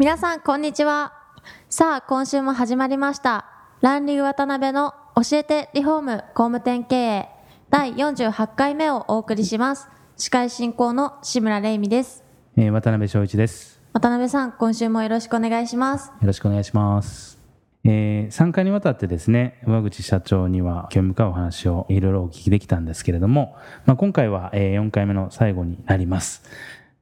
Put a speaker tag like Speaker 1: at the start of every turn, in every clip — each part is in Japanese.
Speaker 1: 皆さんこんにちは。さあ今週も始まりました。ランリグ渡辺の教えてリフォーム工務店経営第48回目をお送りします。司会進行の志村玲美です、
Speaker 2: えー、渡辺翔一です。
Speaker 1: 渡辺さん今週もよろしくお願いします。よ
Speaker 2: ろしくお願いします。えー、3回にわたってですね上口社長には興味深いお話をいろいろお聞きできたんですけれども、まあ、今回は4回目の最後になります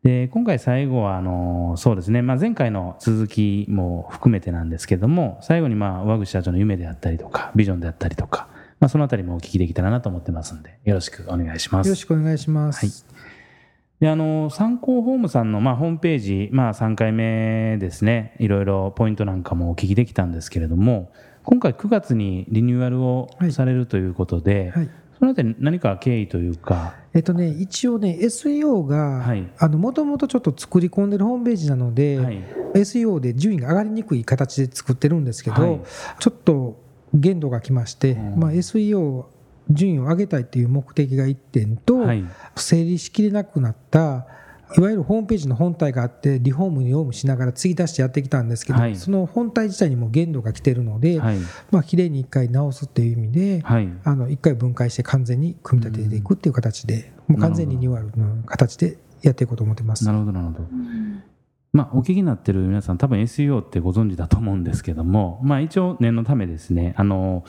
Speaker 2: で今回最後はあのそうですね、まあ、前回の続きも含めてなんですけども最後にまあ上口社長の夢であったりとかビジョンであったりとか、まあ、そのあたりもお聞きできたらなと思ってますんでよろしくお願いします。
Speaker 3: よろしくお願いします、はい。
Speaker 2: であの参考ホームさんの、まあ、ホームページ、まあ、3回目ですね。いろいろポイントなんかもお聞きできたんですけれども今回9月にリニューアルをされるということで、はいはい。そのあたり何か経緯というか。
Speaker 3: えっとね、一応ね、SEO が、もともとちょっと作り込んでるホームページなので、はい、SEO で順位が上がりにくい形で作ってるんですけど、はい、ちょっと限度が来まして、うん、まあ、SEO 順位を上げたいという目的が1点と、はい、整理しきれなくなったいわゆるホームページの本体があってリフォームにオウムしながら継ぎ足してやってきたんですけど、はい、その本体自体にも限度が来てるので、はい、まあ綺麗に一回直すっていう意味で、はい、あの一回分解して完全に組み立てていくっていう形で、もう完全にリニューアルの形でやっていこうと思ってます。
Speaker 2: なるほどなるほど。まあ、お聞きになってる皆さん多分 SEO ってご存知だと思うんですけども、まあ、一応念のためですねあの、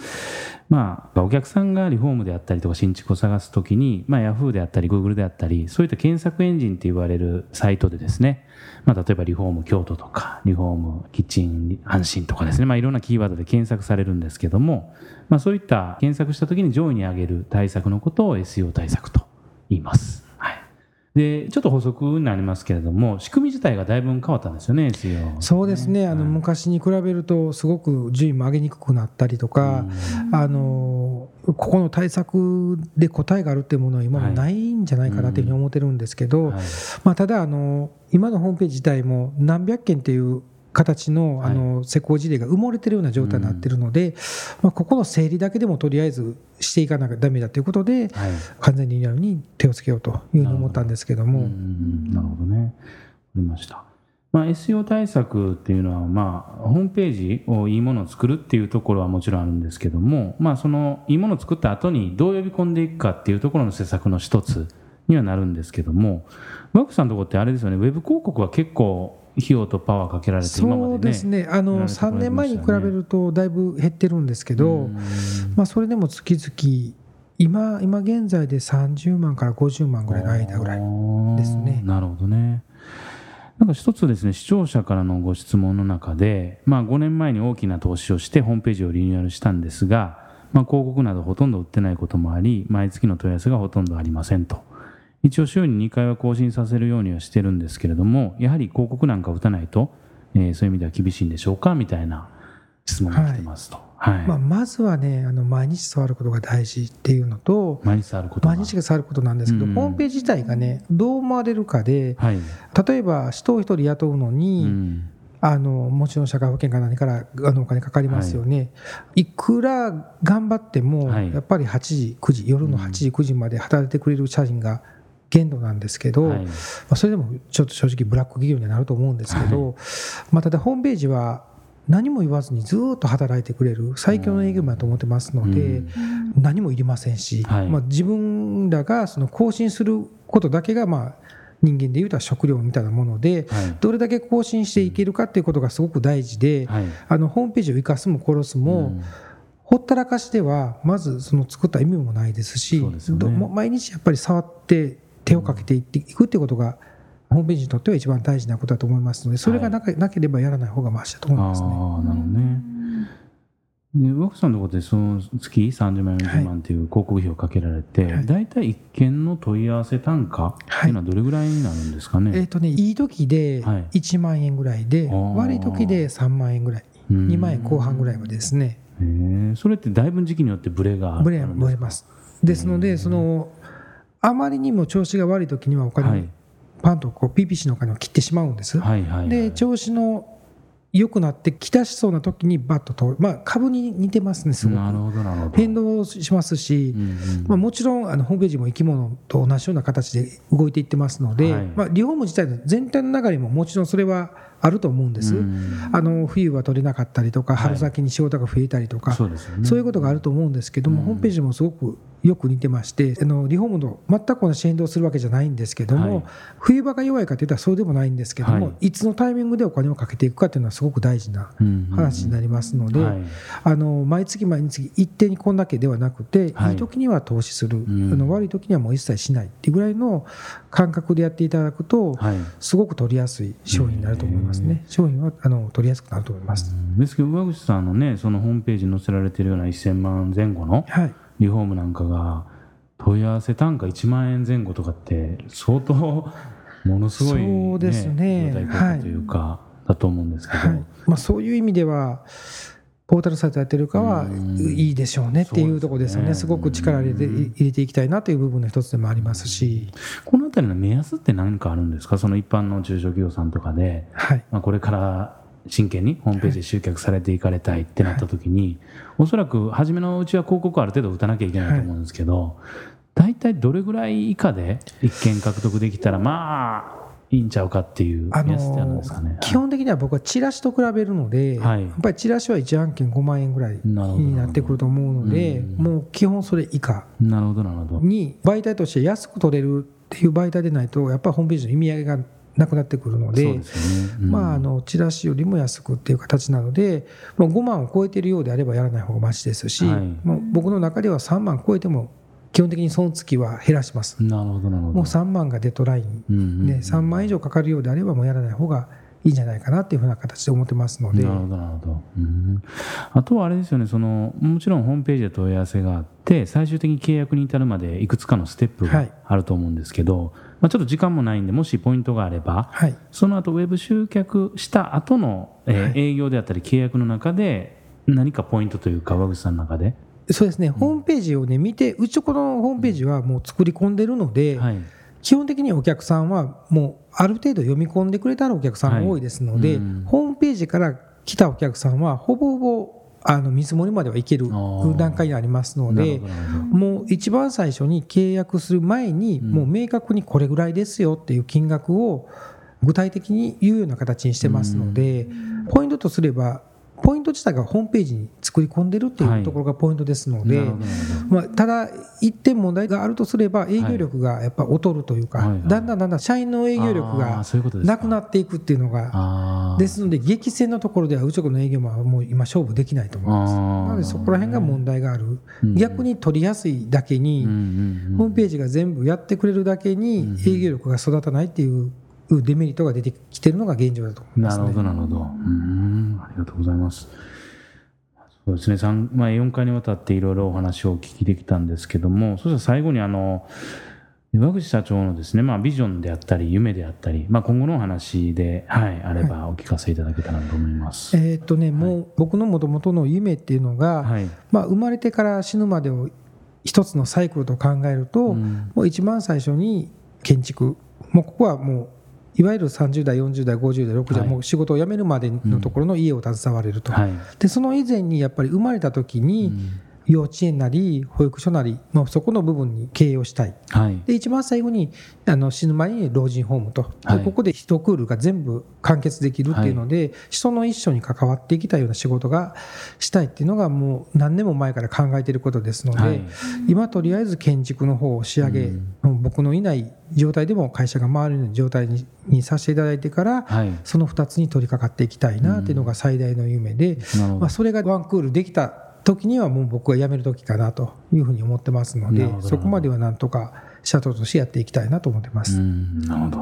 Speaker 2: まあ、お客さんがリフォームであったりとか新築を探すときに、まあ、Yahoo であったり Google であったりそういった検索エンジンって言われるサイトでですね、まあ、例えばリフォーム京都とかリフォームキッチン阪神とかですね、まあ、いろんなキーワードで検索されるんですけども、まあ、そういった検索したときに上位に上げる対策のことを SEO 対策と言います。でちょっと補足になりますけれども仕組み自体がだいぶ変わったんですよね
Speaker 3: そうですね、あの昔に比べるとすごく順位も上げにくくなったりとか、あのここの対策で答えがあるっていうものは今もないんじゃないかなというふうに思ってるんですけど、まあ、ただあの今のホームページ自体も何百件っていう形のあの施工事例が埋もれてるような状態になってるので、まあ、ここの整理だけでもとりあえずしていかなきゃだめだということで、完全にリニューアルに手をつけようというふうに思ったんですけども。
Speaker 2: なるほどね。りました。まあ、SEO 対策っていうのは、まあ、ホームページをいいものを作るっていうところはもちろんあるんですけども、まあ、そのいいものを作った後にどう呼び込んでいくかっていうところの施策の一つにはなるんですけども、ワクさんのところってあれですよね、ウェブ広告は結構費用とパワーかけられて
Speaker 3: そうですねあの3年前に比べるとだいぶ減ってるんですけど、まあ、それでも月々今今現在で30万から50万ぐらいの間ぐらいですね。
Speaker 2: なるほどねなんか一つですね視聴者からのご質問の中で、まあ、5年前に大きな投資をしてホームページをリニューアルしたんですが、まあ、広告などほとんど売ってないこともあり毎月の問い合わせがほとんどありませんと。一応週に2回は更新させるようにはしてるんですけれどもやはり広告なんか打たないと、えー、そういう意味では厳しいんでしょうかみたいな質問が来てますと。
Speaker 3: はい。まあ、まずはねあの毎日触ることが大事っていうのと
Speaker 2: 毎日触ること
Speaker 3: 毎日が触ることなんですけど、うん、ホームページ自体がねどう思われるかで、はい、例えば人を一人雇うのに、うん。あのもちろん社会保険か何からあのお金かかりますよね、はい、いくら頑張っても、やっぱり8時、9時、夜の8時、9時まで働いてくれる社員が限度なんですけど、はい、まあ、それでもちょっと正直ブラック企業にはなると思うんですけど、はい、まあ、ただホームページは何も言わずにずっと働いてくれる最強の営業マンだと思ってますので、何もいりませんし、はい、まあ、自分らがその更新することだけがまあ人間でいうと食料みたいなもので、どれだけ更新していけるかっていうことがすごく大事で、あのホームページを生かすも殺すも、ほったらかしではまずその作った意味もないですし、ね、毎日やっぱり触って手をかけていっていくっていうことがホームページにとっては一番大事なことだと思いますのでそれがな,、なければやらない方がましだと思いますね。あなるほどね。
Speaker 2: で上さんのところでその月30万40万っていう広告費をかけられて、はい、大体1件の問い合わせ単価っていうのはどれぐらいになるんですかね、
Speaker 3: はい、えっ、ー、とねいい時で1万円ぐらいで、はい、悪い時で3万円ぐらい。2万円後半ぐらいまでですね。
Speaker 2: それってだいぶ時期によってブレがある
Speaker 3: ブレブレます。ですのでそのあまりにも調子が悪い時にはお金パンとこう PPC のお金を切ってしまうんです、はいはいはい、で調子の良くなってきたしそうな時にバッと通る、まあ、株に似てますね、すごく。変動しますし、うんうん、まあ、もちろんあのホームページも生き物と同じような形で動いていってますので、はい、まあ、リフォーム自体の全体の流れももちろんそれはあると思うんです、あの冬は取れなかったりとか、春先に仕事が増えたりとか、はいそうね、そういうことがあると思うんですけども、ホームページもすごくよく似てまして、あのリフォームと全く同じ変動するわけじゃないんですけども、はい、冬場が弱いかといったらそうでもないんですけども、はい、いつのタイミングでお金をかけていくかというのはすごく大事な話になりますので、あの毎月毎日一定にこんだけではなくて、い、い時には投資する、あの悪い時にはもう一切しないっていうぐらいの感覚でやっていただくと、すごく取りやすい商品になると思いますね。商品はあの取りやすくなると思います。
Speaker 2: ですけど上口さんのねそのホームページに載せられているような1000万前後の、はいリフォームなんかが問い合わせ単価1万円前後とかって相当ものすごい、ね、そうですね。状態というか、はい、だと思うんですけど、はい、
Speaker 3: まあ、そういう意味ではポータルサイトやってるかはいいでしょうねっていうところですよね、すごく力入れて入れていきたいなという部分の一つでもありますし、
Speaker 2: このあたりの目安って何かあるんですか、その一般の中小企業さんとかで、はい、まあ、これから真剣にホームページで集客されていかれたいってなった時に、おそらく初めのうちは広告ある程度打たなきゃいけないと思うんですけど、大体どれぐらい以下で一件獲得できたらまあいいんちゃうかっていう
Speaker 3: やつってあるんですかね、基本的には僕はチラシと比べるので、はい、やっぱりチラシは1案件5万円ぐらいになってくると思うので、もう基本それ以下に媒体として安く取れるっていう媒体でないとやっぱりホームページの意味合いがなくなってくるので、ね。うん、まあ、あのチラシよりも安くっていう形なので、もう5万を超えているようであればやらない方がましですし、はい、もう僕の中では3万超えても基本的にその月は減らします。なるほどなるほど。もう3万がデッドライン、うんうん、で3万以上かかるようであればもうやらない方がいいんじゃないかなっていうふうな形で思ってますので。なるほどなるほど、
Speaker 2: うん、あとはあれですよね。そのもちろんホームページで問い合わせがあって最終的に契約に至るまでいくつかのステップがあると思うんですけど、はいまあ、ちょっと時間もないんで、もしポイントがあれば、はい、その後ウェブ集客した後の、えー営業であったり、契約の中で、何かポイントというか、和口さんの中で？
Speaker 3: そうですね、うん、ホームページを、ね、見て、うちこのホームページはもう作り込んでるので、はい、基本的にお客さんはもうある程度読み込んでくれたらお客さんが多いですので、はいうん、ホームページから来たお客さんは、ほぼほぼあの見積もりまではいける段階にありますので、もう一番最初に契約する前に、もう明確にこれぐらいですよっていう金額を具体的に言うような形にしてますので、ポイントとすれば、ポイント自体がホームページに作り込んでるっていうところがポイントですので、はい、まあ、ただ、一点問題があるとすれば、営業力がやっぱ劣るというか、はい、だんだんだんだん社員の営業力がなくなっていくっていうのが、ですので、激戦のところでは、うちの営業マンはもう今、勝負できないと思います。なので、そこら辺が問題がある、逆に取りやすいだけに、ホームページが全部やってくれるだけに、営業力が育たないっていうデメリットが出てきてるのが現状だと思います、
Speaker 2: ね、なるほど、なるほど。うん、ありがとうございます。そうですね、3まあ、4回にわたっていろいろお話をお聞きできたんですけども、そしたら最後にあの、岩口社長のですね、まあ、ビジョンであったり、夢であったり、まあ、今後のお話で、はい、あればお聞かせいただけたらと思います。
Speaker 3: はい、えー、っとね、もう僕のもともとの夢っていうのが、はい、まあ、生まれてから死ぬまでを一つのサイクルと考えると、うん、もう一番最初に建築、もうここはもういわゆる30代、40代、50代、60代、もう仕事を辞めるまでのところの家を携われると、でその以前にやっぱり生まれた時に、幼稚園なり保育所なり、まあ、そこの部分に経営をしたい、はい、で一番最後にあの死ぬ前に老人ホームと、はい、ここで一クールが全部完結できるっていうので、はい、人の一緒に関わっていきたいような仕事がしたいっていうのがもう何年も前から考えていることですので、はい、今とりあえず建築の方を仕上げ、うん、僕のいない状態でも会社が回るような状態ににさせていただいてから、その2つに取り掛かっていきたいなっていうのが最大の夢で、まあ、それがワンクールできた時にはもう僕は辞める時かなというふうに思ってますのでそこまではなんとか社長としてやっていきたいなと思ってます。
Speaker 2: なるほど。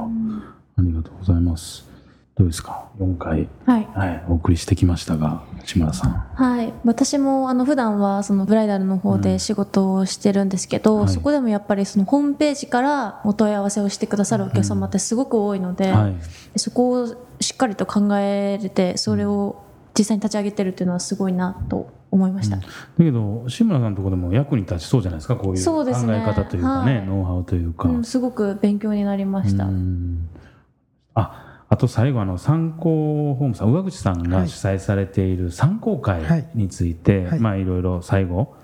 Speaker 2: ありがとうございます。どうですか？4回、
Speaker 1: はい、
Speaker 2: はい、お送りしてきましたが島田さん。
Speaker 1: はい。私もあの普段はそのブライダルの方で仕事をしてるんですけど、うんはい、そこでもやっぱりそのホームページからお問い合わせをしてくださるお客様ってすごく多いので、うんはい、そこをしっかりと考えれてそれを実際に立ち上げてるっていうのはすごいなと思いました、うん、だ
Speaker 2: けど志村さんのところでも役に立ちそうじゃないですか？こういう考え方というかね、ねはい、ノウハウというか、
Speaker 1: すごく勉強になりました。
Speaker 2: ああと最後あの参考ホームさん上口さんが主催されている参考会について、はい。はい、まあいろいろ最後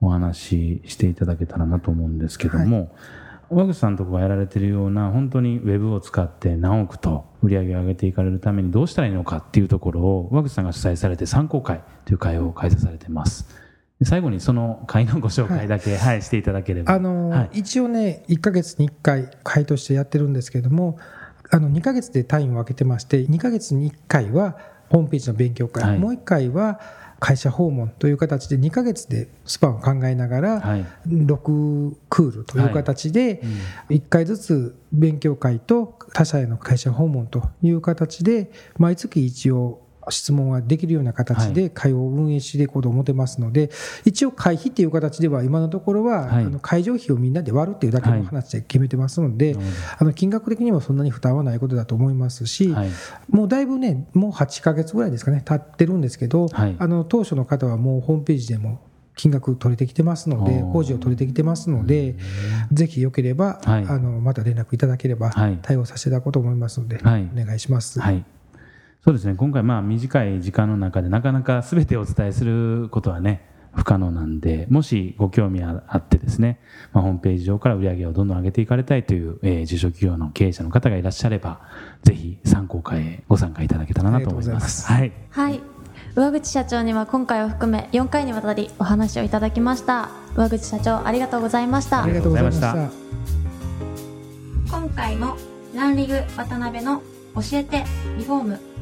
Speaker 2: お話ししていただけたらなと思うんですけども、はい、上口さんのとこがやられているような本当にウェブを使って何億と売り上げを上げていかれるためにどうしたらいいのかっていうところを上口さんが主催されて参考会という会を開催されてます。最後にその会のご紹介だけ、はい、はい、していただければ。
Speaker 3: あのー、一応ね、1か月に1回会としてやってるんですけれども、あの2か月で単位を分けてまして2か月に1回はホームページの勉強会、はい、もう1回は会社訪問という形で2か月でスパンを考えながら6クールという形で1回ずつ勉強会と他社への会社訪問という形で毎月一応質問ができるような形で会を運営していこうと思ってますので、はい、一応会費っていう形では今のところは、はい、あの会場費をみんなで割るっていうだけの話で決めてますので、はい、あの金額的にもそんなに負担はないことだと思いますし、もうだいぶねもう8か月ぐらいですかね経ってるんですけど、あの当初の方はもうホームページでも金額取れてきてますので、工事を取れてきてますので、ぜひよければ、あのまた連絡いただければ、対応させていただこうと思いますので、お願いします。
Speaker 2: はいそうですね。今回まあ短い時間の中でなかなか全てお伝えすることはね不可能なんでもしご興味あってですね、まあ、ホームページ上から売り上げをどんどん上げていかれたいという、えー、受賞企業の経営者の方がいらっしゃればぜひ参考会へご参加いただけたらなと思います。
Speaker 1: はい、はい、上口社長には今回を含め4回にわたりお話をいただきました。上口社長ありがとうございました。
Speaker 3: ありがとうございました。
Speaker 1: 今回もランリグ渡辺の教えてリフォーム